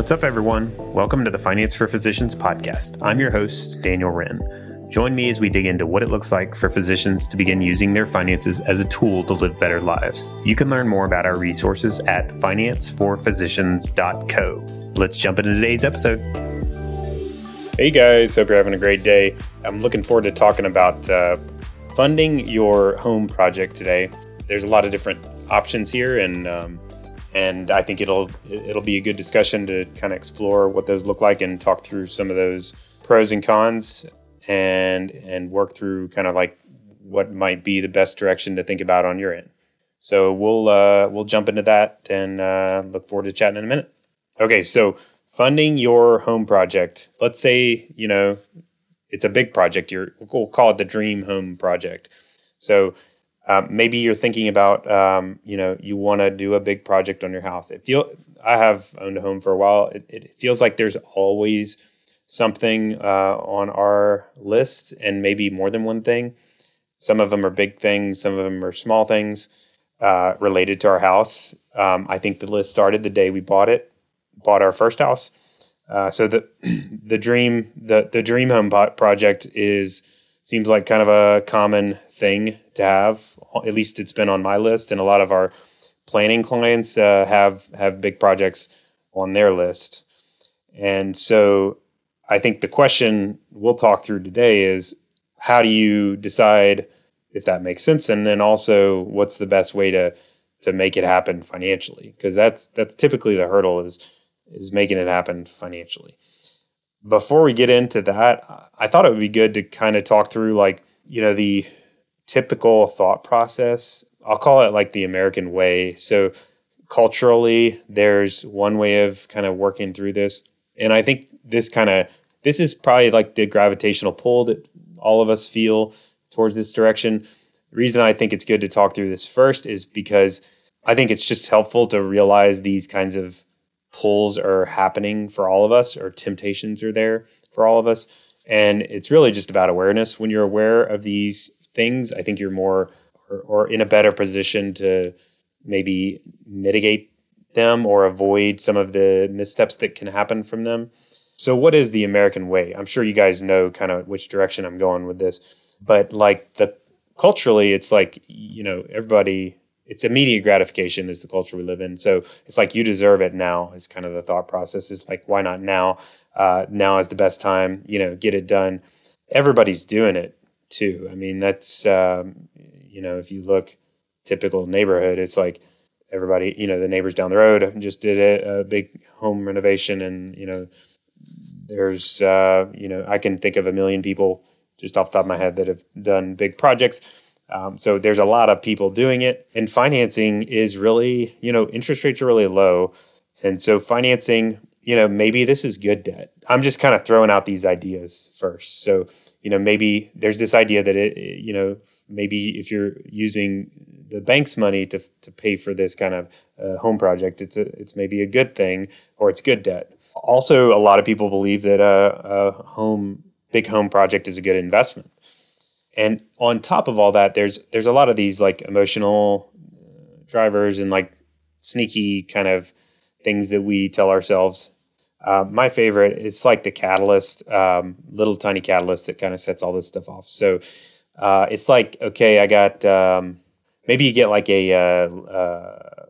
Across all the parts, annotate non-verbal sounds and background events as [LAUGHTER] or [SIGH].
What's up, everyone? Welcome to the Finance for Physicians podcast. I'm your host, Daniel Wrenne. Join me as we dig into what it looks like for physicians to begin using their finances as a tool to live better lives. You can learn more about our resources at financeforphysicians.co. Let's jump into today's episode. Hey guys, hope you're having a great day. I'm looking forward to talking about uh, funding your home project today. There's a lot of different options here, and um, and I think it'll it'll be a good discussion to kind of explore what those look like and talk through some of those pros and cons and and work through kind of like what might be the best direction to think about on your end. So we'll uh, we'll jump into that and uh, look forward to chatting in a minute. Okay, so funding your home project. Let's say you know it's a big project. You're we'll call it the dream home project. So um, maybe you're thinking about um, you know you want to do a big project on your house. It feel I have owned a home for a while. It, it feels like there's always something uh, on our list, and maybe more than one thing. Some of them are big things. Some of them are small things uh, related to our house. Um, I think the list started the day we bought it, bought our first house. Uh, so the [CLEARS THROAT] the dream the the dream home project is seems like kind of a common thing to have. At least it's been on my list, and a lot of our planning clients uh, have have big projects on their list. And so, I think the question we'll talk through today is how do you decide if that makes sense, and then also what's the best way to to make it happen financially? Because that's that's typically the hurdle is is making it happen financially. Before we get into that, I thought it would be good to kind of talk through like you know the typical thought process. I'll call it like the American way. So culturally, there's one way of kind of working through this. And I think this kind of this is probably like the gravitational pull that all of us feel towards this direction. The reason I think it's good to talk through this first is because I think it's just helpful to realize these kinds of pulls are happening for all of us or temptations are there for all of us. And it's really just about awareness. When you're aware of these things, I think you're more or, or in a better position to maybe mitigate them or avoid some of the missteps that can happen from them. So, what is the American way? I'm sure you guys know kind of which direction I'm going with this, but like the culturally, it's like you know everybody. It's immediate gratification is the culture we live in. So it's like you deserve it now. Is kind of the thought process. Is like why not now? Uh, now is the best time. You know, get it done. Everybody's doing it too. I mean, that's um, you know, if you look typical neighborhood, it's like everybody, you know, the neighbors down the road just did a, a big home renovation, and you know, there's uh, you know, I can think of a million people just off the top of my head that have done big projects. Um, so there's a lot of people doing it, and financing is really, you know, interest rates are really low, and so financing, you know, maybe this is good debt. I'm just kind of throwing out these ideas first. So you know maybe there's this idea that it you know maybe if you're using the bank's money to to pay for this kind of uh, home project it's a, it's maybe a good thing or it's good debt also a lot of people believe that a, a home big home project is a good investment and on top of all that there's there's a lot of these like emotional uh, drivers and like sneaky kind of things that we tell ourselves uh, my favorite, it's like the catalyst, um, little tiny catalyst that kind of sets all this stuff off. So uh, it's like, okay, I got, um, maybe you get like a uh, uh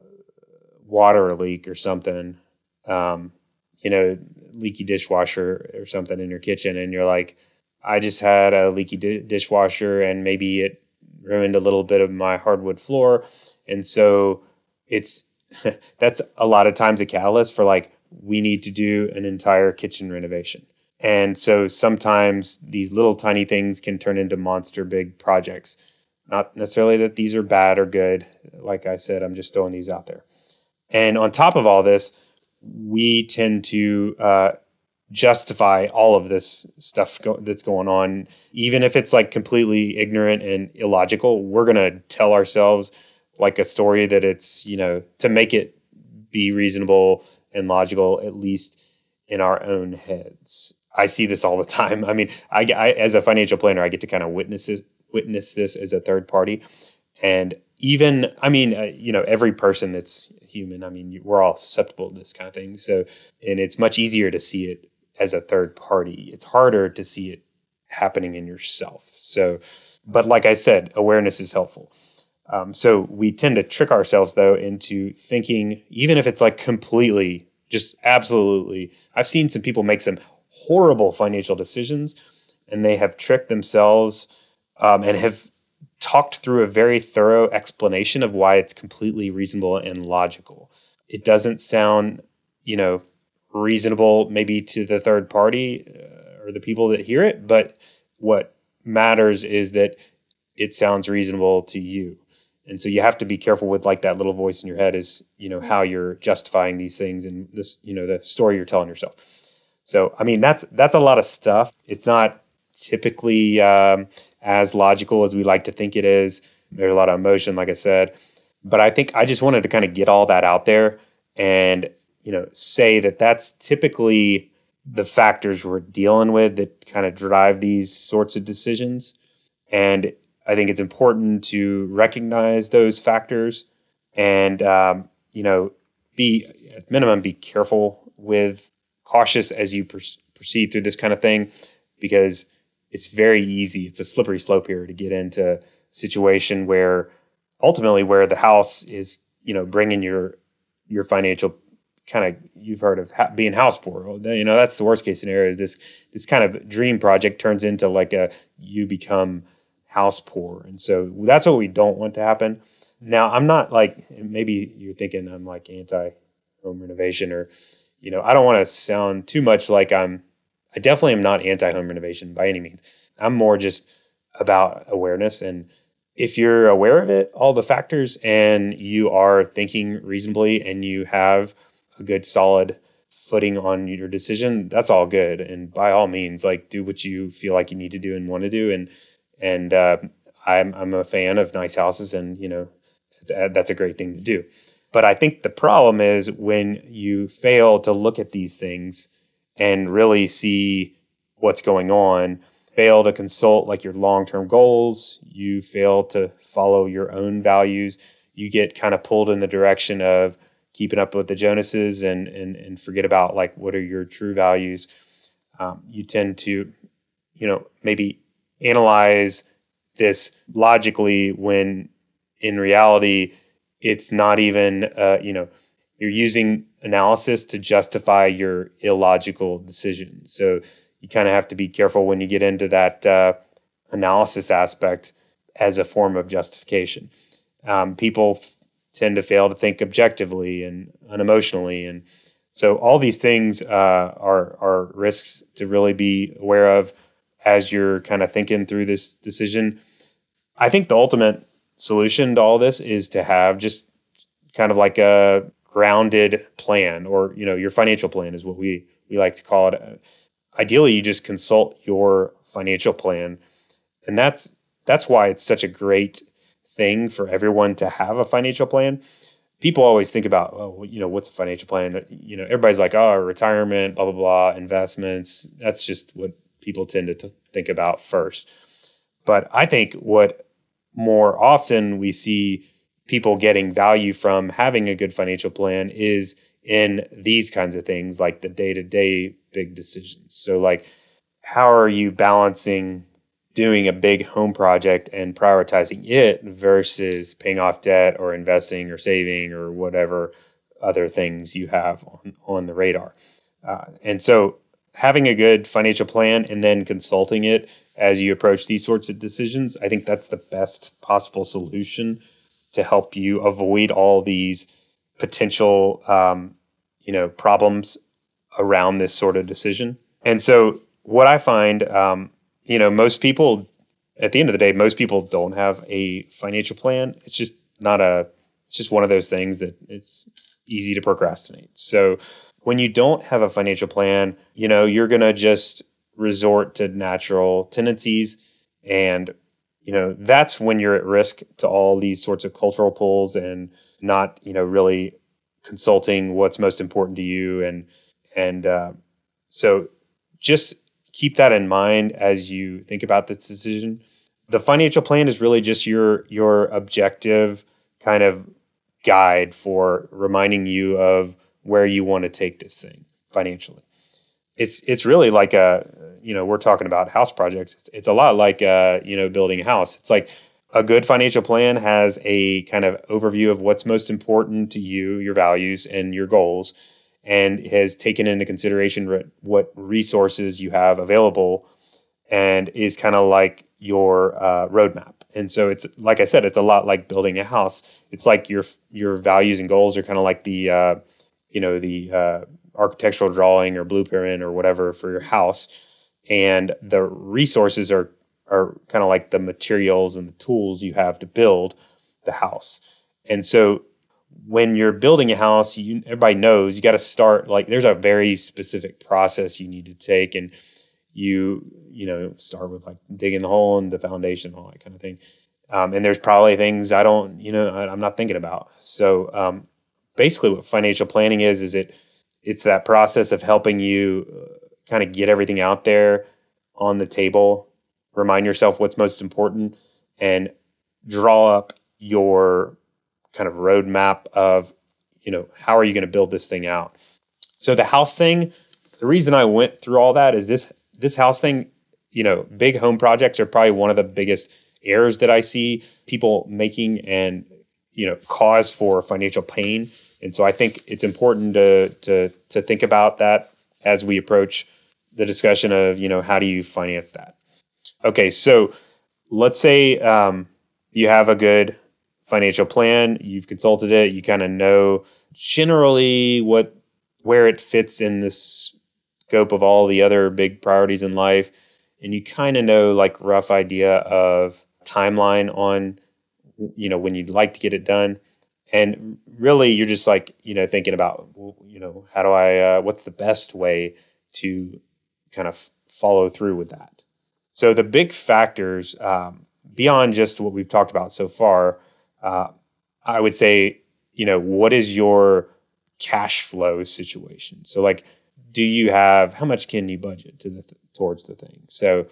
water leak or something, um, you know, leaky dishwasher or something in your kitchen. And you're like, I just had a leaky di- dishwasher and maybe it ruined a little bit of my hardwood floor. And so it's, [LAUGHS] that's a lot of times a catalyst for like, we need to do an entire kitchen renovation. And so sometimes these little tiny things can turn into monster big projects. Not necessarily that these are bad or good. Like I said, I'm just throwing these out there. And on top of all this, we tend to uh, justify all of this stuff go- that's going on, even if it's like completely ignorant and illogical. We're gonna tell ourselves like a story that it's you know to make it be reasonable and logical, at least in our own heads. I see this all the time. I mean, I, I as a financial planner, I get to kind of witness this, witness this as a third party, and even I mean, uh, you know, every person that's human. I mean, we're all susceptible to this kind of thing. So, and it's much easier to see it as a third party. It's harder to see it happening in yourself. So, but like I said, awareness is helpful. Um, so we tend to trick ourselves though into thinking, even if it's like completely, just absolutely. I've seen some people make some horrible financial decisions, and they have tricked themselves um, and have talked through a very thorough explanation of why it's completely reasonable and logical. It doesn't sound, you know, reasonable maybe to the third party uh, or the people that hear it, but what matters is that it sounds reasonable to you. And so you have to be careful with like that little voice in your head is, you know, how you're justifying these things and this, you know, the story you're telling yourself. So, I mean, that's that's a lot of stuff. It's not typically um, as logical as we like to think it is. There's a lot of emotion, like I said. But I think I just wanted to kind of get all that out there and, you know, say that that's typically the factors we're dealing with that kind of drive these sorts of decisions. And I think it's important to recognize those factors and, um, you know, be at minimum, be careful with cautious as you pr- proceed through this kind of thing because it's very easy. It's a slippery slope here to get into a situation where ultimately where the house is, you know, bringing your your financial kind of you've heard of ha- being house poor. You know, that's the worst case scenario. Is this this kind of dream project turns into like a you become house poor, and so that's what we don't want to happen. Now, I'm not like maybe you're thinking I'm like anti home renovation or you know I don't want to sound too much like I'm I definitely am not anti home renovation by any means. I'm more just about awareness. And if you're aware of it, all the factors, and you are thinking reasonably and you have a good solid footing on your decision, that's all good. And by all means, like do what you feel like you need to do and want to do. And, and, uh, I'm, I'm a fan of nice houses and, you know, that's a great thing to do. But I think the problem is when you fail to look at these things and really see what's going on. Fail to consult like your long term goals. You fail to follow your own values. You get kind of pulled in the direction of keeping up with the Joneses and and and forget about like what are your true values. Um, you tend to, you know, maybe analyze this logically when in reality it's not even uh, you know you're using analysis to justify your illogical decision. So you kind of have to be careful when you get into that uh, analysis aspect as a form of justification. Um, people tend to fail to think objectively and unemotionally, and so all these things uh, are are risks to really be aware of as you're kind of thinking through this decision. I think the ultimate solution to all this is to have just kind of like a grounded plan or you know your financial plan is what we we like to call it. Ideally you just consult your financial plan. And that's that's why it's such a great thing for everyone to have a financial plan people always think about oh you know what's a financial plan? You know everybody's like oh retirement blah blah blah investments. That's just what people tend to think about first. But i think what more often we see people getting value from having a good financial plan is in these kinds of things like the day-to-day big decisions. So like how are you balancing doing a big home project and prioritizing it versus paying off debt or investing or saving or whatever other things you have on, on the radar. Uh, and so having a good financial plan and then consulting it as you approach these sorts of decisions i think that's the best possible solution to help you avoid all these potential um, you know problems around this sort of decision. And so what i find um, you know most people at the end of the day most people don't have a financial plan. It's just not a it's just one of those things that it's easy to procrastinate. So when you don't have a financial plan you know you're going to just resort to natural tendencies. And you know that's when you're at risk to all these sorts of cultural pulls and not you know really consulting what's most important to you. And and uh, so just keep that in mind as you think about this decision the financial plan is really just your your objective kind of guide for reminding you of where you want to take this thing financially. It's it's really like a you know we're talking about house projects. It's, it's a lot like uh, you know building a house. It's like a good financial plan has a kind of overview of what's most important to you, your values, and your goals, and has taken into consideration re- what resources you have available, and is kind of like your uh, roadmap. And so it's like I said, it's a lot like building a house. It's like your your values and goals are kind of like the uh, you know the uh, architectural drawing or blueprint or whatever for your house, and the resources are are kind of like the materials and the tools you have to build the house. And so when you're building a house, you everybody knows you got to start like there's a very specific process you need to take and you you know start with like digging the hole and the foundation all that kind of thing. Um, and there's probably things i don't you know I, am not thinking about. So um, basically what financial planning is is it it's that process of helping you uh, kind of get everything out there on the table remind yourself what's most important, and draw up your kind of roadmap of, you know, how are you going to build this thing out. So the house thing, the reason I went through all that is this this house thing, you know, big home projects are probably one of the biggest errors that I see people making and you know cause for financial pain. And so I think it's important to to to think about that as we approach the discussion of you know how do you finance that. Okay, so let's say um, you have a good financial plan, you've consulted it, you kind of know generally what where it fits in this scope of all the other big priorities in life, and you kind of know like rough idea of timeline on you know when you'd like to get it done. And really you're just like you know thinking about you know how do i uh, what's the best way to kind of follow through with that? So the big factors um, beyond just what we've talked about so far, uh, I would say, you know, what is your cash flow situation? So like, do you have how much can you budget to the towards the thing? So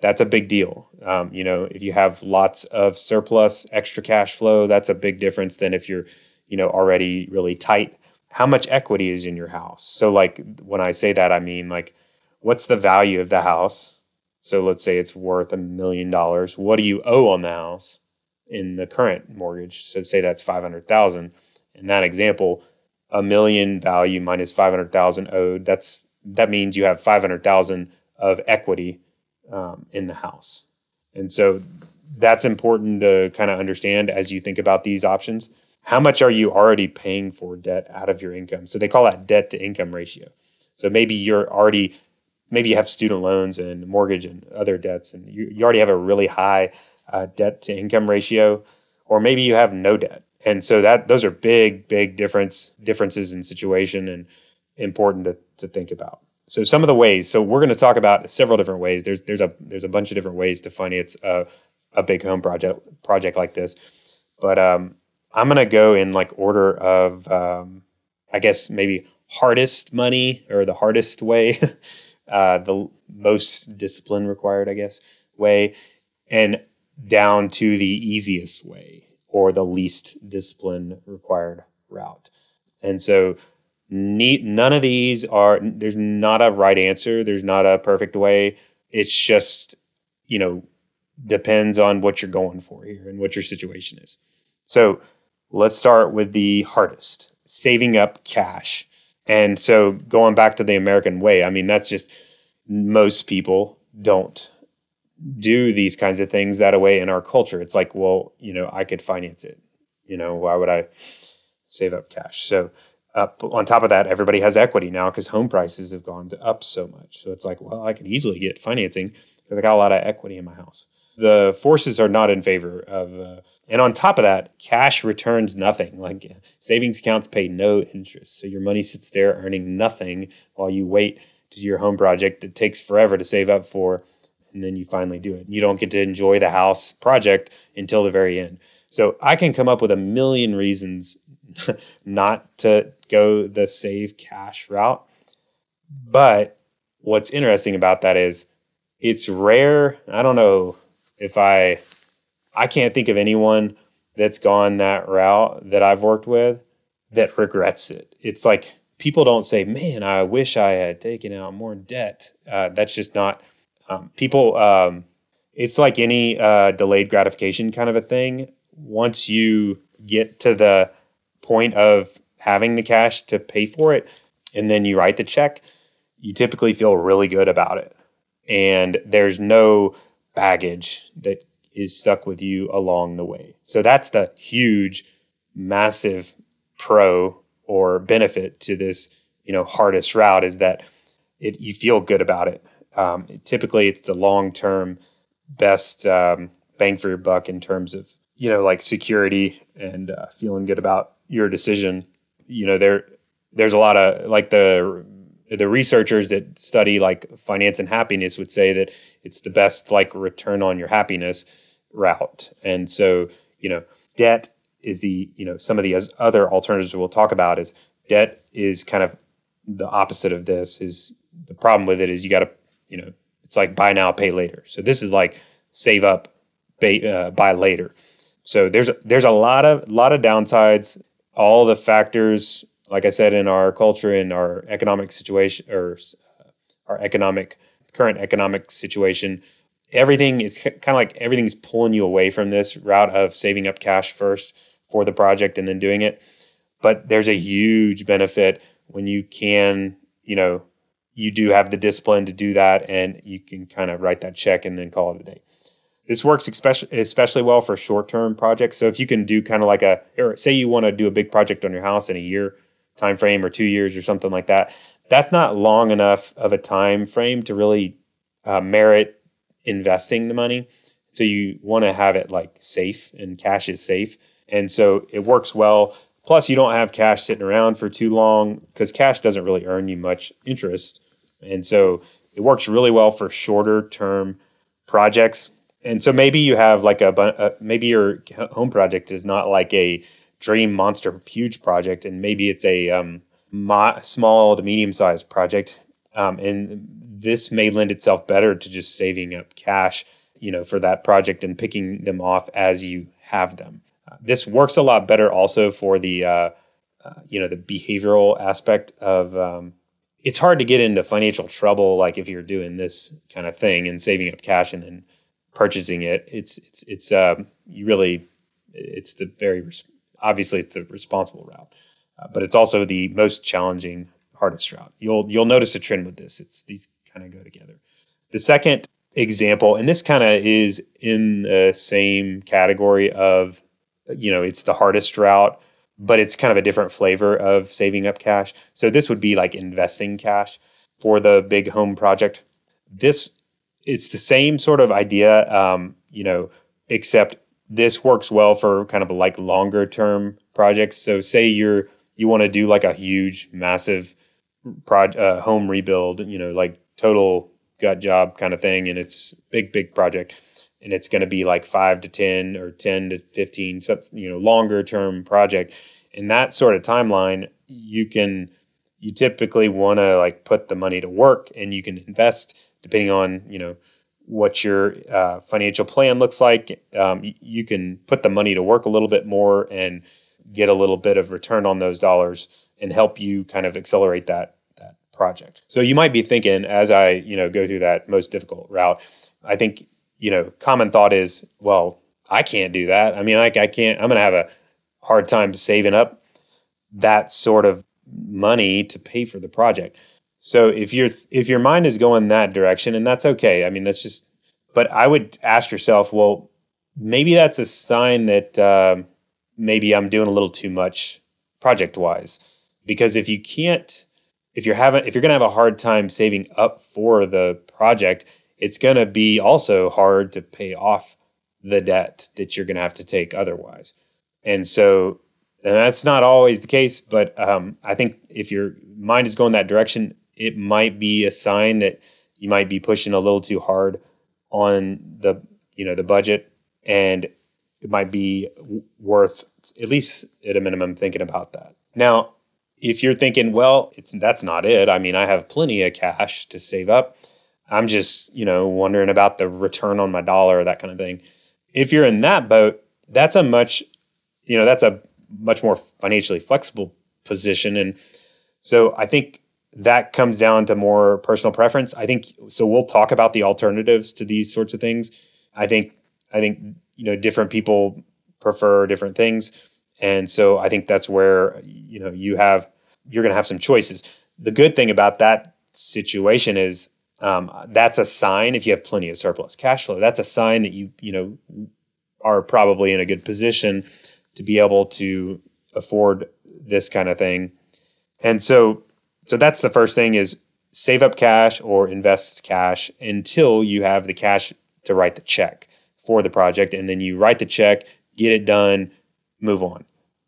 that's a big deal. Um, you know, if you have lots of surplus, extra cash flow, that's a big difference than if you're, you know, already really tight. How much equity is in your house? So like when I say that, I mean like, what's the value of the house? So let's say it's worth a million dollars. What do you owe on the house in the current mortgage? So say that's 500,000. In that example, a million value minus 500,000 owed, that's that means you have 500,000 of equity um, in the house. And so that's important to kind of understand as you think about these options. How much are you already paying for debt out of your income? So they call that debt to income ratio. So maybe you're already maybe you have student loans and mortgage and other debts, and you, you already have a really high uh, debt to income ratio, or maybe you have no debt. And so that those are big, big difference differences in situation and important to, to think about. So some of the ways. So we're going to talk about several different ways. There's there's a there's a bunch of different ways to finance a, a big home project project like this. But um, I'm going to go in like order of um, I guess maybe hardest money or the hardest way [LAUGHS] uh, the most discipline required, I guess, way, and down to the easiest way or the least discipline required route. And so, neat, none of these are, there's not a right answer, there's not a perfect way. It's just, you know, depends on what you're going for here and what your situation is. So, let's start with the hardest saving up cash. And so going back to the American way, I mean, that's just most people don't do these kinds of things that way in our culture. It's like, well, you know, I could finance it. You know, why would I save up cash? So, on top of that, everybody has equity now because home prices have gone up so much. So it's like, well, I could easily get financing because I got a lot of equity in my house. The forces are not in favor of, uh, and on top of that, cash returns nothing. Like savings accounts pay no interest, so your money sits there earning nothing while you wait to do your home project that takes forever to save up for, and then you finally do it. You don't get to enjoy the house project until the very end. So I can come up with a million reasons [LAUGHS] not to go the save cash route. But what's interesting about that is it's rare. I don't know if I I can't think of anyone that's gone that route that I've worked with that regrets it. It's like people don't say, "Man, I wish I had taken out more debt." Uh, that's just not um, people. Um, it's like any uh, delayed gratification kind of a thing. Once you get to the point of having the cash to pay for it, and then you write the check, you typically feel really good about it, and there's no baggage that is stuck with you along the way. So that's the huge, massive pro or benefit to this, you know, hardest route is that it you feel good about it. Um, typically, it's the long term best um, bang for your buck in terms of you know like security and uh, feeling good about your decision. You know, there there's a lot of like the the researchers that study like finance and happiness would say that it's the best like return on your happiness route. And so, you know, debt is the, you know, some of the other alternatives we'll talk about is debt is kind of the opposite of this is the problem with it is you got to, you know, it's like buy now, pay later. So this is like save up, pay, uh, buy later. So there's there's a lot of lot of downsides. All the factors like I said, in our culture, in our economic situation, or uh, our economic current economic situation, everything is kind of like everything's pulling you away from this route of saving up cash first for the project and then doing it. But there's a huge benefit when you can, you know, you do have the discipline to do that and you can kind of write that check and then call it a day. This works especially especially well for short term projects. So if you can do kind of like a, or say you want to do a big project on your house in a year, time frame or two years or something like that that's not long enough of a time frame to really uh, merit investing the money so you want to have it like safe and cash is safe and so it works well plus you don't have cash sitting around for too long because cash doesn't really earn you much interest and so it works really well for shorter term projects and so maybe you have like a, a maybe your home project is not like a dream monster huge project, and maybe it's a um, mo- small to medium sized project, um, and this may lend itself better to just saving up cash, you know, for that project and picking them off as you have them. Uh, this works a lot better also for the uh, uh, you know the behavioral aspect of. Um, it's hard to get into financial trouble like if you're doing this kind of thing and saving up cash and then purchasing it. It's it's it's um, you really it's the very obviously it's the responsible route, uh, but it's also the most challenging, hardest route. You'll you'll notice a trend with this. It's these kind of go together. The second example, and this kind of is in the same category of, you know, it's the hardest route, but it's kind of a different flavor of saving up cash. So this would be like investing cash for the big home project. This it's the same sort of idea, um, you know, except this works well for kind of like longer term projects. So say you're you want to do like a huge, massive prod, uh, home rebuild, you know, like total gut job kind of thing, and it's big, big project, and it's going to be like five to ten or ten to fifteen, you know, longer term project. In that sort of timeline, you can you typically want to like put the money to work, and you can invest depending on you know what your uh, financial plan looks like. Um, you can put the money to work a little bit more and get a little bit of return on those dollars and help you kind of accelerate that that project. So you might be thinking as I you know go through that most difficult route, I think you know common thought is well I can't do that. I mean like I can't. I'm going to have a hard time saving up that sort of money to pay for the project. So if your if your mind is going that direction, and that's okay. I mean, that's just. But I would ask yourself, well, maybe that's a sign that uh, maybe I'm doing a little too much project wise. Because if you can't, if you're having, if you're gonna have a hard time saving up for the project, it's gonna be also hard to pay off the debt that you're gonna have to take otherwise. And so, and that's not always the case, but um, I think if your mind is going that direction, it might be a sign that you might be pushing a little too hard on the you know the budget and it might be worth at least at a minimum thinking about that. Now if you're thinking well it's that's not it. I mean i have plenty of cash to save up i'm just you know wondering about the return on my dollar that kind of thing if you're in that boat that's a much you know, that's a much more financially flexible position. And so I think that comes down to more personal preference. I think so we'll talk about the alternatives to these sorts of things. I think I think you know different people prefer different things. And so I think that's where you know you have you're going to have some choices. The good thing about that situation is um, that's a sign if you have plenty of surplus cash flow. That's a sign that you you know are probably in a good position to be able to afford this kind of thing. And so so that's the first thing is save up cash or invest cash until you have the cash to write the check for the project and then you write the check, get it done, move on.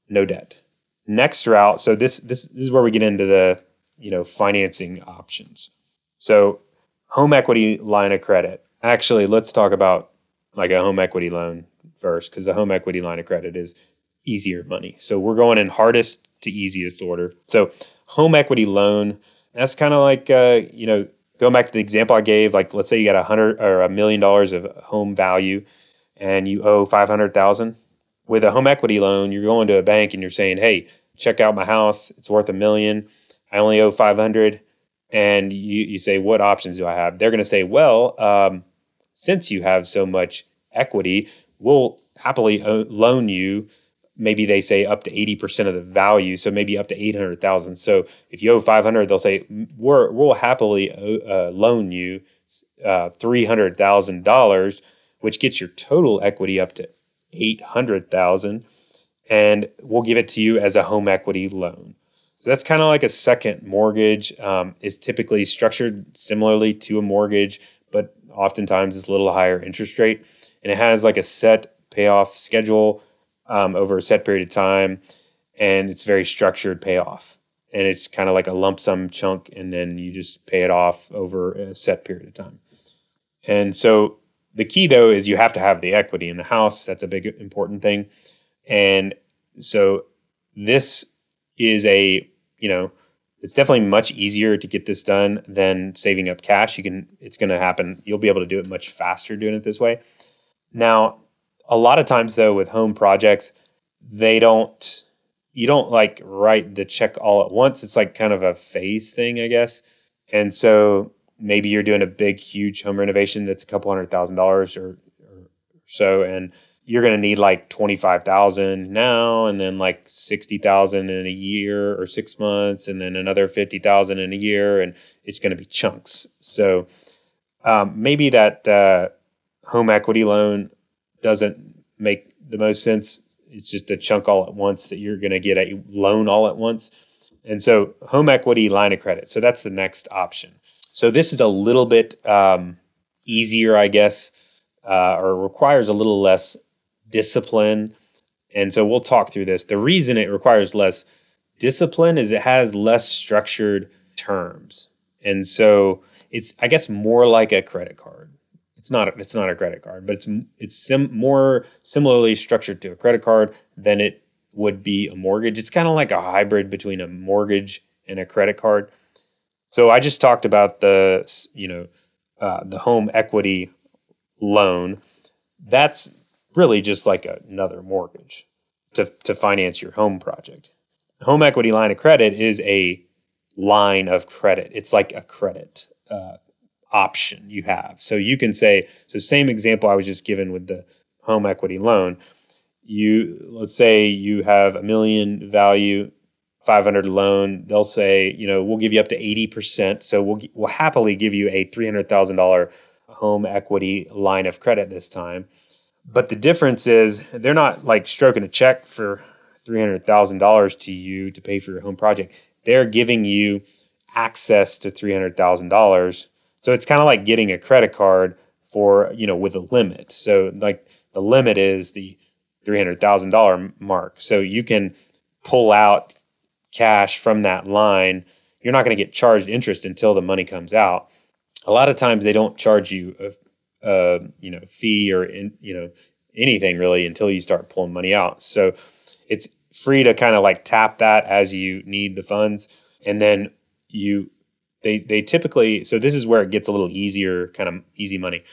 No debt. Next route, so this this, this is where we get into the, you know, financing options. So home equity line of credit. Actually, let's talk about like a home equity loan first because the home equity line of credit is easier money. So we're going in hardest to easiest order. So home equity loan, that's kind of like uh, you know going back to the example I gave. Like let's say you got a hundred or a million dollars of home value, and you owe five hundred thousand. With a home equity loan, you're going to a bank and you're saying, "Hey, check out my house. It's worth a million. I only owe five hundred. And you you say, "What options do I have?" They're going to say, "Well, um, since you have so much equity, we'll happily uh, loan you." maybe they say up to 80% of the value so maybe up to 800000 so if you owe 500 they'll say we're, we'll happily uh, loan you uh, $300000 which gets your total equity up to 800000 and we'll give it to you as a home equity loan so that's kind of like a second mortgage um, is typically structured similarly to a mortgage but oftentimes it's a little higher interest rate and it has like a set payoff schedule um, over a set period of time, and it's very structured payoff. And it's kind of like a lump sum chunk, and then you just pay it off over a set period of time. And so the key though is you have to have the equity in the house. That's a big important thing. And so this is a, you know, it's definitely much easier to get this done than saving up cash. You can it's going to happen. You'll be able to do it much faster doing it this way. Now, a lot of times though with home projects they don't you don't like write the check all at once it's like kind of a phase thing i guess and so maybe you're doing a big huge home renovation that's a couple hundred thousand dollars or, or so and you're going to need like 25,000 now and then like 60,000 in a year or 6 months and then another 50,000 in a year and it's going to be chunks. So um, maybe that uh, home equity loan doesn't make the most sense. It's just a chunk all at once that you're going to get a loan all at once. And so, home equity line of credit. So, that's the next option. So, this is a little bit um, easier, I guess, uh, or requires a little less discipline. And so, we'll talk through this. The reason it requires less discipline is it has less structured terms. And so, it's, I guess, more like a credit card it's not it's not a credit card, but it's it's sim, more similarly structured to a credit card than it would be a mortgage. It's kind of like a hybrid between a mortgage and a credit card. So I just talked about the you know uh, the home equity loan. That's really just like another mortgage to to finance your home project. Home equity line of credit is a line of credit. It's like a credit uh, option you have. So you can say, so same example I was just given with the home equity loan. You let's say you have a million value, 500 loan. They'll say, you know, we'll give you up to 80%. So we'll we'll happily give you a $300,000 home equity line of credit this time. But the difference is they're not like stroking a check for $300,000 to you to pay for your home project. They're giving you access to $300,000 so it's kind of like getting a credit card for, you know, with a limit. So like the limit is the $300,000 mark. So you can pull out cash from that line. You're not going to get charged interest until the money comes out. A lot of times they don't charge you a, a you know fee or in, you know anything really until you start pulling money out. So it's free to kind of like tap that as you need the funds and then you they they typically so this is where it gets a little easier, kind of easy money.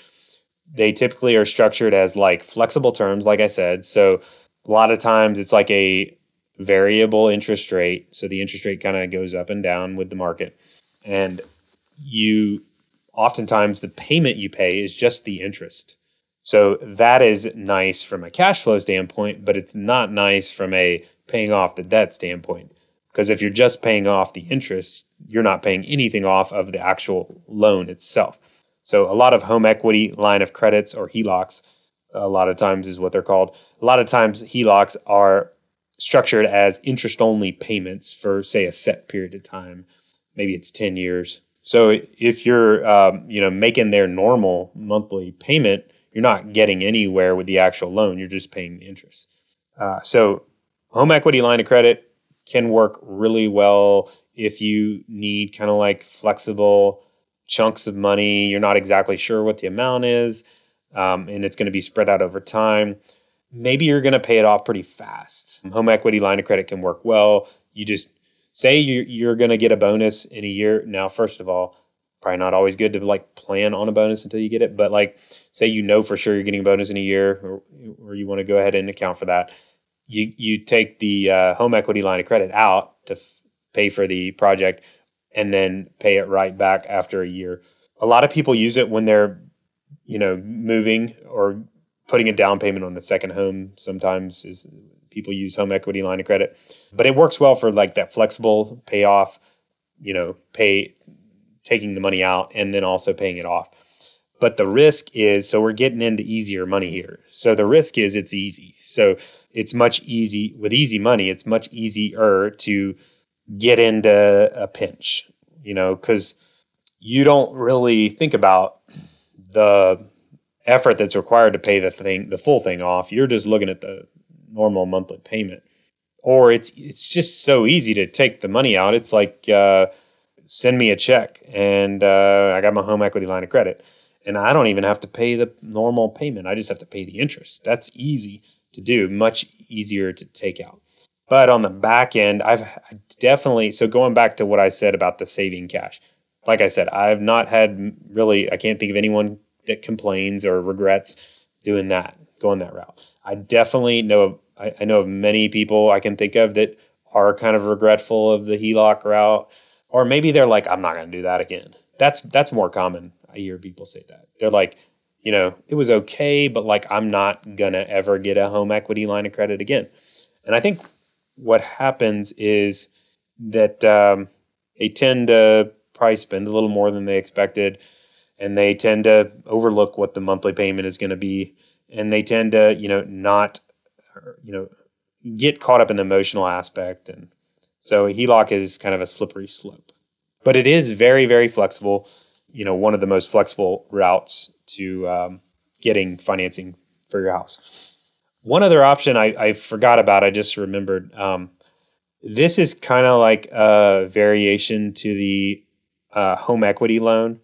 They typically are structured as like flexible terms, like I said. So A lot of times it's like a variable interest rate. So the interest rate kind of goes up and down with the market. And you oftentimes the payment you pay is just the interest. So that is nice from a cash flow standpoint, but it's not nice from a paying off the debt standpoint. Because if you're just paying off the interest, you're not paying anything off of the actual loan itself. So a lot of home equity line of credits or HELOCs, a lot of times is what they're called. A lot of times HELOCs are structured as interest only payments for say a set period of time. Maybe it's 10 years. So if you're um, you know making their normal monthly payment, you're not getting anywhere with the actual loan. You're just paying the interest. Uh, so home equity line of credit can work really well if you need kind of like flexible chunks of money. You're not exactly sure what the amount is, um, and it's going to be spread out over time. Maybe you're going to pay it off pretty fast. Home equity line of credit can work well. You just say you're, you're going to get a bonus in a year. Now, first of all, probably not always good to like plan on a bonus until you get it, but like say you know for sure you're getting a bonus in a year, or, or you want to go ahead and account for that. You you take the uh, home equity line of credit out to f- pay for the project and then pay it right back after a year. A lot of people use it when they're, you know, moving or putting a down payment on the second home. Sometimes is people use home equity line of credit, but it works well for like that flexible payoff. You know, pay taking the money out and then also paying it off. But the risk is so we're getting into easier money here. So the risk is it's easy. So it's much easy with easy money. It's much easier to get into a pinch, you know, because you don't really think about the effort that's required to pay the thing, the full thing off. You're just looking at the normal monthly payment, or it's it's just so easy to take the money out. It's like uh, send me a check, and uh, I got my home equity line of credit, and I don't even have to pay the normal payment. I just have to pay the interest. That's easy to do, much easier to take out. But on the back end, I've definitely, so going back to what I said about the saving cash, like I said, I've not had really, I can't think of anyone that complains or regrets doing that, going that route. I definitely know, I, I know of many people I can think of that are kind of regretful of the HELOC route, or maybe they're like, I'm not going to do that again. That's that's more common. I hear people say that. They're like, you know, it was okay, but like I'm not gonna ever get a home equity line of credit again. And I think what happens is that um, they tend to probably spend a little more than they expected, and they tend to overlook what the monthly payment is going to be, and they tend to you know not you know get caught up in the emotional aspect, and so HELOC is kind of a slippery slope, but it is very very flexible. You know, one of the most flexible routes to um, getting financing for your house. One other option I, I forgot about, I just remembered. Um, this is kind of like a variation to the uh, home equity loan,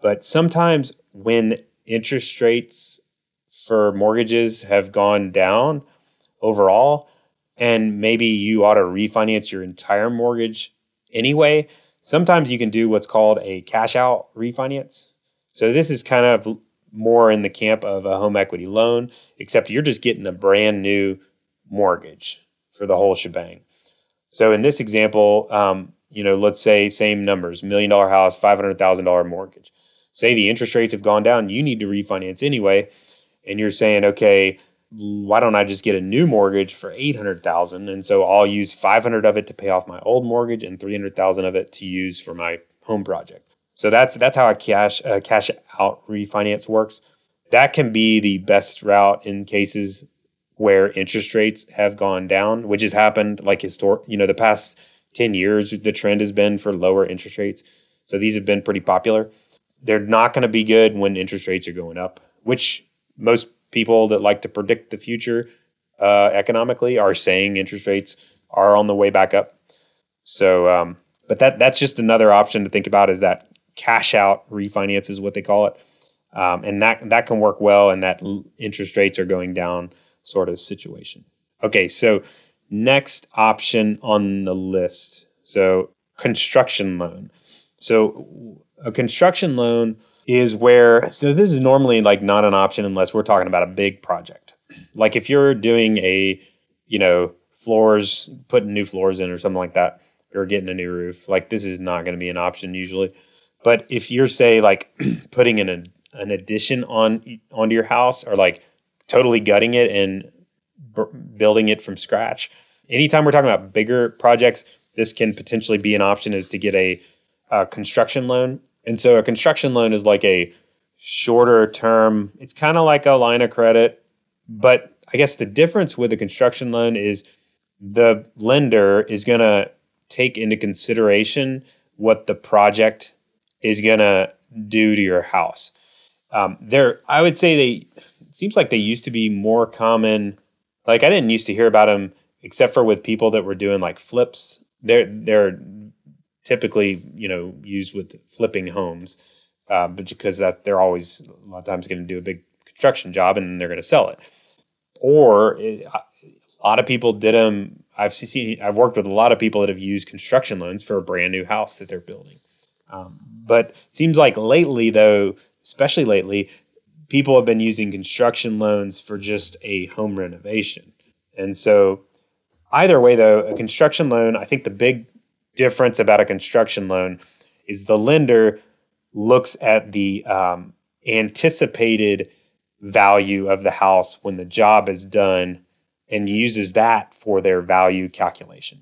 but sometimes when interest rates for mortgages have gone down overall, and maybe you ought to refinance your entire mortgage anyway, sometimes you can do what's called a cash out refinance. So this is kind of more in the camp of a home equity loan, except you're just getting a brand new mortgage for the whole shebang. So in this example, um, you know, let's say same numbers, million dollar house, five hundred thousand dollar mortgage. Say the interest rates have gone down, you need to refinance anyway, and you're saying, okay, why don't I just get a new mortgage for eight hundred thousand, and so I'll use five hundred of it to pay off my old mortgage and three hundred thousand of it to use for my home project. So that's that's how a cash cash out refinance works. That can be the best route in cases where interest rates have gone down, which has happened like historic, you know, the past 10 years the trend has been for lower interest rates. So these have been pretty popular. They're not going to be good when interest rates are going up, which most people that like to predict the future uh, economically are saying interest rates are on the way back up. So, um, but that that's just another option to think about is that cash out refinance is what they call it, um, and that that can work well in that interest rates are going down sort of situation. Okay, so next option on the list, so construction loan. So a construction loan is where so this is normally like not an option unless we're talking about a big project. like if you're doing a, you know, floors, putting new floors in or something like that, or getting a new roof, like this is not going to be an option usually. But if you're say like [CLEARS THROAT] putting in an, an addition on onto your house or like totally gutting it and b- building it from scratch, anytime we're talking about bigger projects, this can potentially be an option is to get a, a construction loan. And so a construction loan is like a shorter term, it's kind of like a line of credit, but I guess the difference with a construction loan is the lender is going to take into consideration what the project is going to do to your house. Um, there, I would say they seems like they used to be more common. Like I didn't used to hear about them except for with people that were doing like flips. They're they're typically you know used with flipping homes, uh, but because that they're always a lot of times going to do a big construction job and they're going to sell it. Or it, a lot of people did them. I've seen I've worked with a lot of people that have used construction loans for a brand new house that they're building. Um, but seems like lately, though, especially lately, people have been using construction loans for just a home renovation. And so, either way, though, a construction loan, I think the big difference about a construction loan is the lender looks at the um, anticipated value of the house when the job is done and uses that for their value calculation.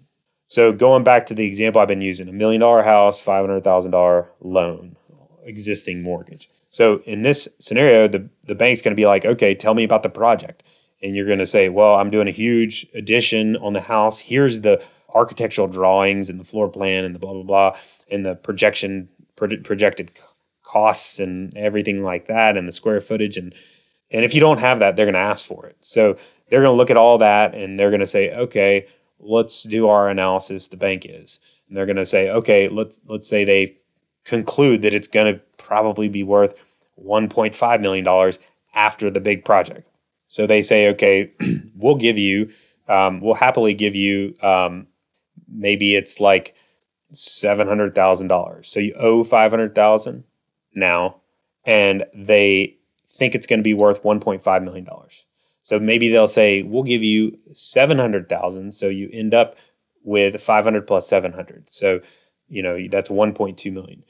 So going back to the example I've been using, a million dollar house, five hundred thousand dollar loan, existing mortgage. So in this scenario, the the bank's going to be like, okay, tell me about the project, and you're going to say, well, I'm doing a huge addition on the house. Here's the architectural drawings and the floor plan and the blah blah blah and the projection pro- projected costs and everything like that and the square footage and and if you don't have that, they're going to ask for it. So they're going to look at all that and they're going to say, okay, let's do our analysis. The bank is, and they're going to say, okay, let's let's say they conclude that it's going to probably be worth 1.5 million dollars after the big project. So they say, okay, [CLEARS THROAT] we'll give you, um, we'll happily give you, um, maybe it's like seven hundred thousand dollars. So you owe five hundred thousand now, and they think it's going to be worth 1.5 million dollars. So maybe they'll say, we'll give you 700,000. So you end up with 500 plus 700. So, you know, that's 1.2 million.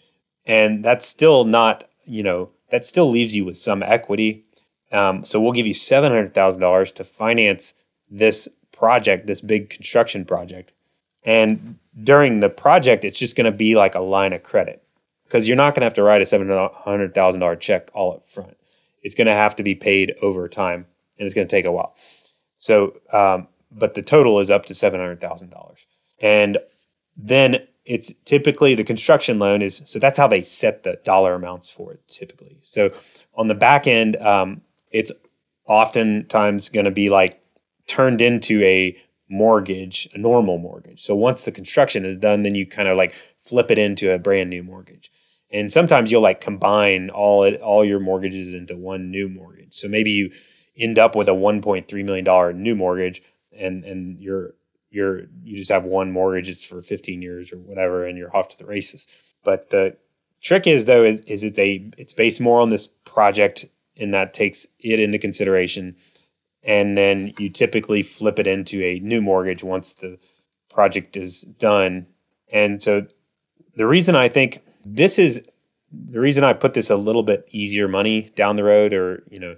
And that's still not, you know, that still leaves you with some equity. Um, so we'll give you $700,000 to finance this project, this big construction project. And during the project, it's just going to be like a line of credit because you're not going to have to write a $700,000 check all up front. It's going to have to be paid over time and it's going to take a while. So, um, but the total is up to seven hundred thousand dollars, and then it's typically the construction loan is so that's how they set the dollar amounts for it typically. So on the back end, um, it's oftentimes going to be like turned into a mortgage, a normal mortgage. So once the construction is done, then you kind of like flip it into a brand new mortgage. And sometimes you'll like combine all all your mortgages into one new mortgage. So maybe you end up with a 1.3 million dollar new mortgage and and you're you're you just have one mortgage it's for 15 years or whatever and you're off to the races but the trick is though is, is it's a it's based more on this project and that takes it into consideration and then you typically flip it into a new mortgage once the project is done and so the reason i think this is the reason i put this a little bit easier money down the road or you know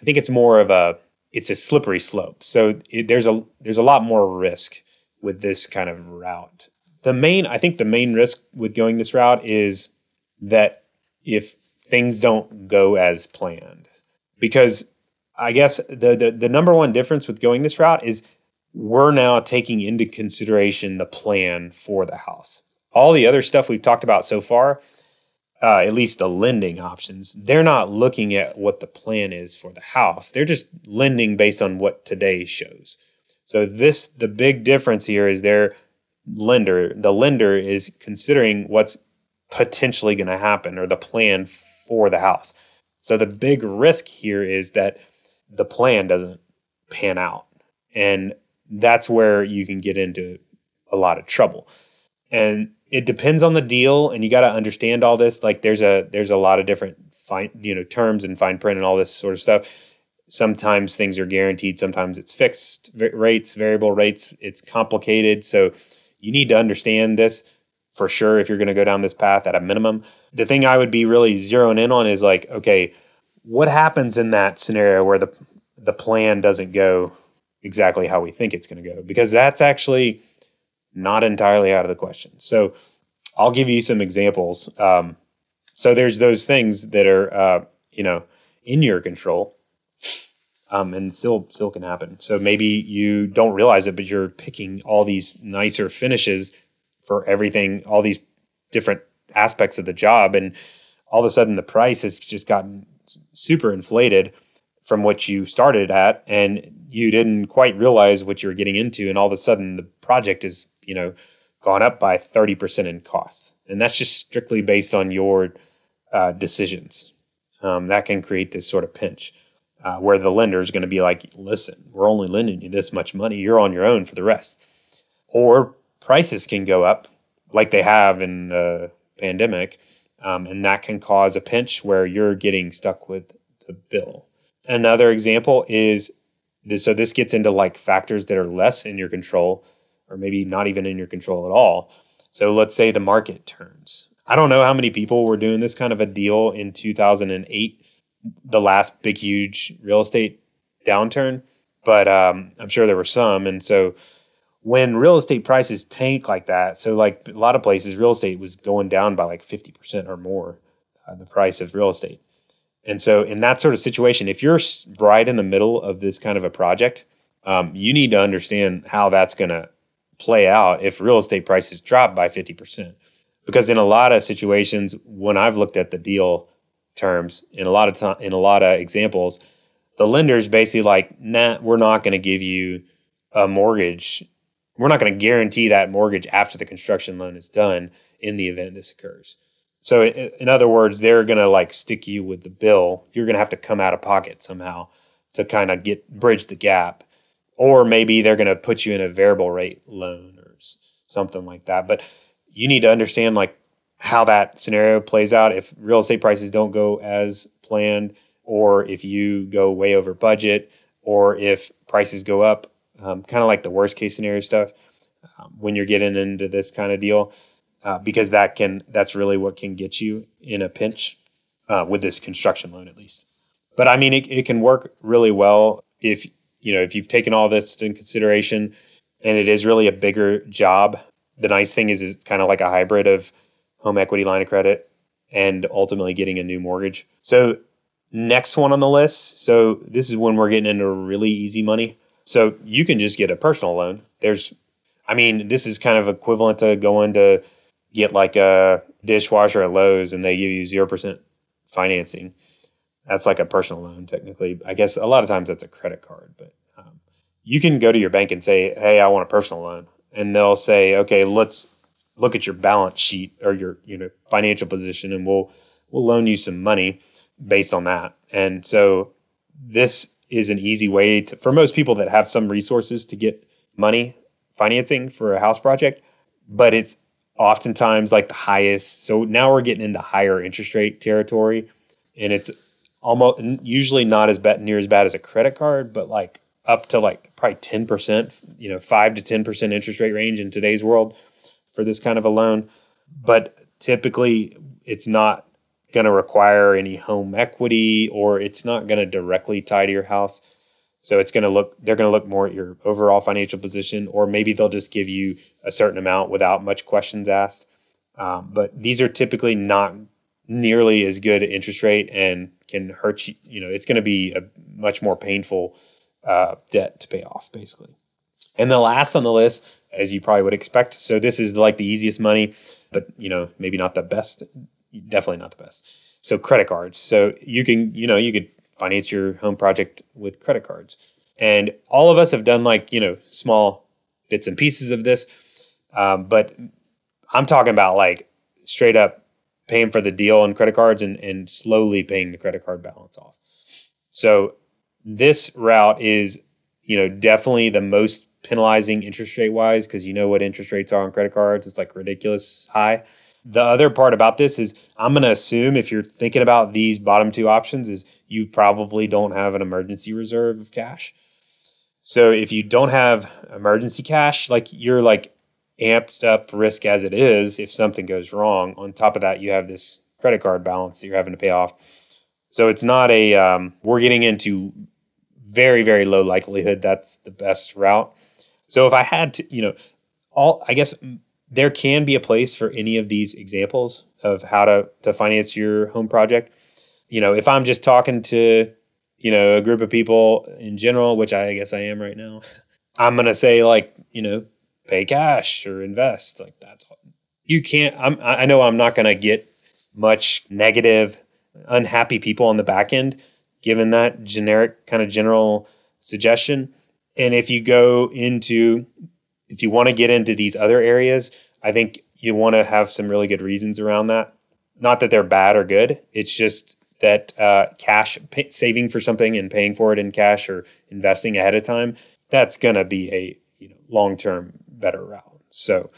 I think it's more of a it's a slippery slope. So it, there's a there's a lot more risk with this kind of route. The main I think the main risk with going this route is that if things don't go as planned, because I guess the, the the number one difference with going this route is we're now taking into consideration the plan for the house. All the other stuff we've talked about so far uh, at least the lending options, they're not looking at what the plan is for the house. They're just lending based on what today shows. So this the big difference here is their lender, the lender is considering what's potentially going to happen or the plan for the house. So the big risk here is that the plan doesn't pan out. And that's where you can get into a lot of trouble. And it depends on the deal and you got to understand all this like there's a there's a lot of different fine you know terms and fine print and all this sort of stuff sometimes things are guaranteed, sometimes it's fixed rates, variable rates. It's complicated. So you need to understand this for sure if you're going to go down this path at a minimum. The thing I would be really zeroing in on is like, okay, what happens in that scenario where the the plan doesn't go exactly how we think it's going to go? Because that's actually not entirely out of the question. So I'll give you some examples. Um, so there's those things that are uh, you know in your control um, and still still can happen. So maybe you don't realize it, but you're picking all these nicer finishes for everything, all these different aspects of the job, and all of a sudden the price has just gotten super inflated from what you started at, and you didn't quite realize what you were getting into, and all of a sudden the project is you know gone up by thirty percent in costs, and that's just strictly based on your uh, decisions. Um, that can create this sort of pinch uh, where the lender is going to be like, listen, we're only lending you this much money. You're on your own for the rest. Or prices can go up like they have in the pandemic. Um, and that can cause a pinch where you're getting stuck with the bill. Another example is this, so this gets into like factors that are less in your control or maybe not even in your control at all. So let's say the market turns. I don't know how many people were doing this kind of a deal in 2008 the last big huge real estate downturn, but um, I'm sure there were some. And so when real estate prices tank like that, so like a lot of places, real estate was going down by like 50% or more, uh, the price of real estate. And so in that sort of situation, if you're right in the middle of this kind of a project, um, you need to understand how that's going to play out if real estate prices drop by 50%. Because in a lot of situations, when I've looked at the deal, terms in a lot of time in a lot of examples the lender's basically like nah we're not going to give you a mortgage we're not going to guarantee that mortgage after the construction loan is done in the event this occurs. So in other words they're going to like stick you with the bill. You're going to have to come out of pocket somehow to kind of get bridge the gap. Or maybe they're going to put you in a variable rate loan or something like that. But you need to understand like how that scenario plays out. If real estate prices don't go as planned or if you go way over budget or if prices go up um, kind of like the worst case scenario stuff um, when you're getting into this kind of deal uh, because that can that's really what can get you in a pinch uh, with this construction loan at least but i mean it, it can work really well if you know if you've taken all this into consideration and it is really a bigger job the nice thing is it's kind of like a hybrid of home equity line of credit, and ultimately getting a new mortgage. So, next one on the list. So, this is when we're getting into really easy money. So, you can just get a personal loan. There's, I mean, this is kind of equivalent to going to get like a dishwasher at Lowe's and they give you 0% financing. That's like a personal loan, technically. I guess a lot of times that's a credit card, but um, you can go to your bank and say, Hey, I want a personal loan. And they'll say, Okay, let's look at your balance sheet or your you know financial position and we'll we'll loan you some money based on that and so this is an easy way to for most people that have some resources to get money financing for a house project but it's oftentimes like the highest. So now we're getting into higher interest rate territory and it's almost usually not as bad near as bad as a credit card but like up to like probably 10% you know 5 to 10% interest rate range in today's world for this kind of a loan, but typically it's not going to require any home equity or it's not going to directly tie to your house. So it's going to look, they're going to look more at your overall financial position, or maybe they'll just give you a certain amount without much questions asked. Um, but these are typically not nearly as good interest rate and can hurt you. You know, it's going to be a much more painful uh, debt to pay off, basically. And the last on the list as you probably would expect. So this is like the easiest money, but you know, maybe not the best. Definitely not the best. So credit cards. So you can, you know, you could finance your home project with credit cards. And all of us have done like, you know, small bits and pieces of this. Um, but I'm talking about like straight up paying for the deal on credit cards and, and slowly paying the credit card balance off. So this route is, you know, definitely the most penalizing interest rate wise because you know what interest rates are on credit cards. It's like ridiculous high. The other part about this is I'm going to assume if you're thinking about these bottom two options is you probably don't have an emergency reserve of cash. So if you don't have emergency cash, like you're like amped up risk as it is if something goes wrong. On top of that, you have this credit card balance that you're having to pay off. So it's not a um, we're getting into very very low likelihood that's the best route. So if I had to, you know, all I guess there can be a place for any of these examples of how to to finance your home project. You know, if I'm just talking to, you know, a group of people in general, which I guess I am right now, [LAUGHS] I'm going to say like, you know, pay cash or invest. Like that's you can't I'm I know I'm not going to get much negative unhappy people on the back end given that generic kind of general suggestion. And if you go into if you want to get into these other areas, I think you want to have some really good reasons around that. Not that they're bad or good. It's just that uh, cash pay, saving for something and paying for it in cash or investing ahead of time that's going to be a you know long term better route. So,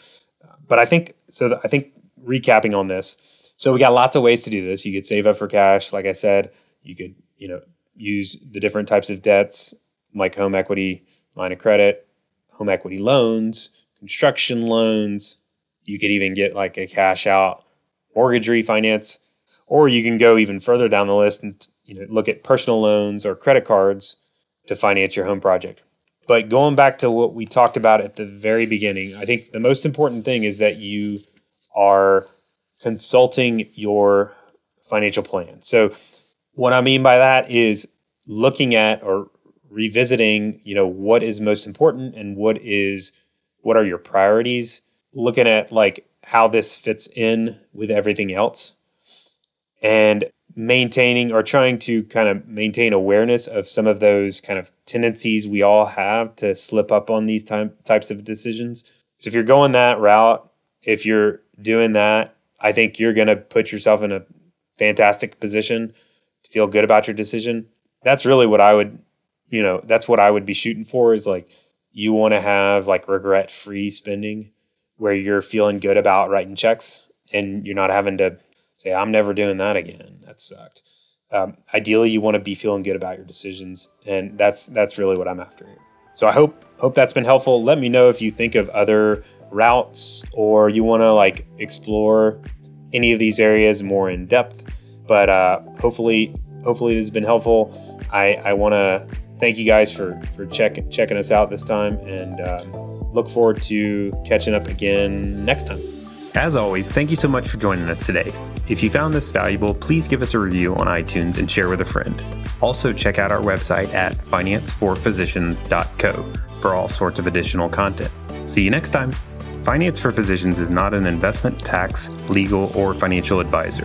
uh, but I think so. I think recapping on this, so we got lots of ways to do this. You could save up for cash, like I said. You could you know use the different types of debts like home equity line of credit, home equity loans, construction loans. You could even get like a cash out mortgage refinance, or you can go even further down the list and you know look at personal loans or credit cards to finance your home project. But going back to what we talked about at the very beginning, I think the most important thing is that you are consulting your financial plan. So what I mean by that is looking at or revisiting, you know, what is most important and what is what are your priorities, looking at like how this fits in with everything else. And maintaining or trying to kind of maintain awareness of some of those kind of tendencies we all have to slip up on these time, types of decisions. So if you're going that route, if you're doing that, I think you're going to put yourself in a fantastic position to feel good about your decision. That's really what I would, you know, that's what I would be shooting for is like you want to have like regret free spending where you're feeling good about writing checks and you're not having to say, I'm never doing that again. That sucked. Um, ideally, you want to be feeling good about your decisions, and that's that's really what I'm after here. So I hope hope that's been helpful. Let me know if you think of other routes or you want to like explore any of these areas more in depth. But uh, hopefully, hopefully this has been helpful. I, I want to thank you guys for for check, checking us out this time, and uh, look forward to catching up again next time. As always, thank you so much for joining us today. If you found this valuable, please give us a review on iTunes and share with a friend. Also, check out our website at financeforphysicians.co for all sorts of additional content. See you next time. Finance for Physicians is not an investment, tax, legal, or financial advisor.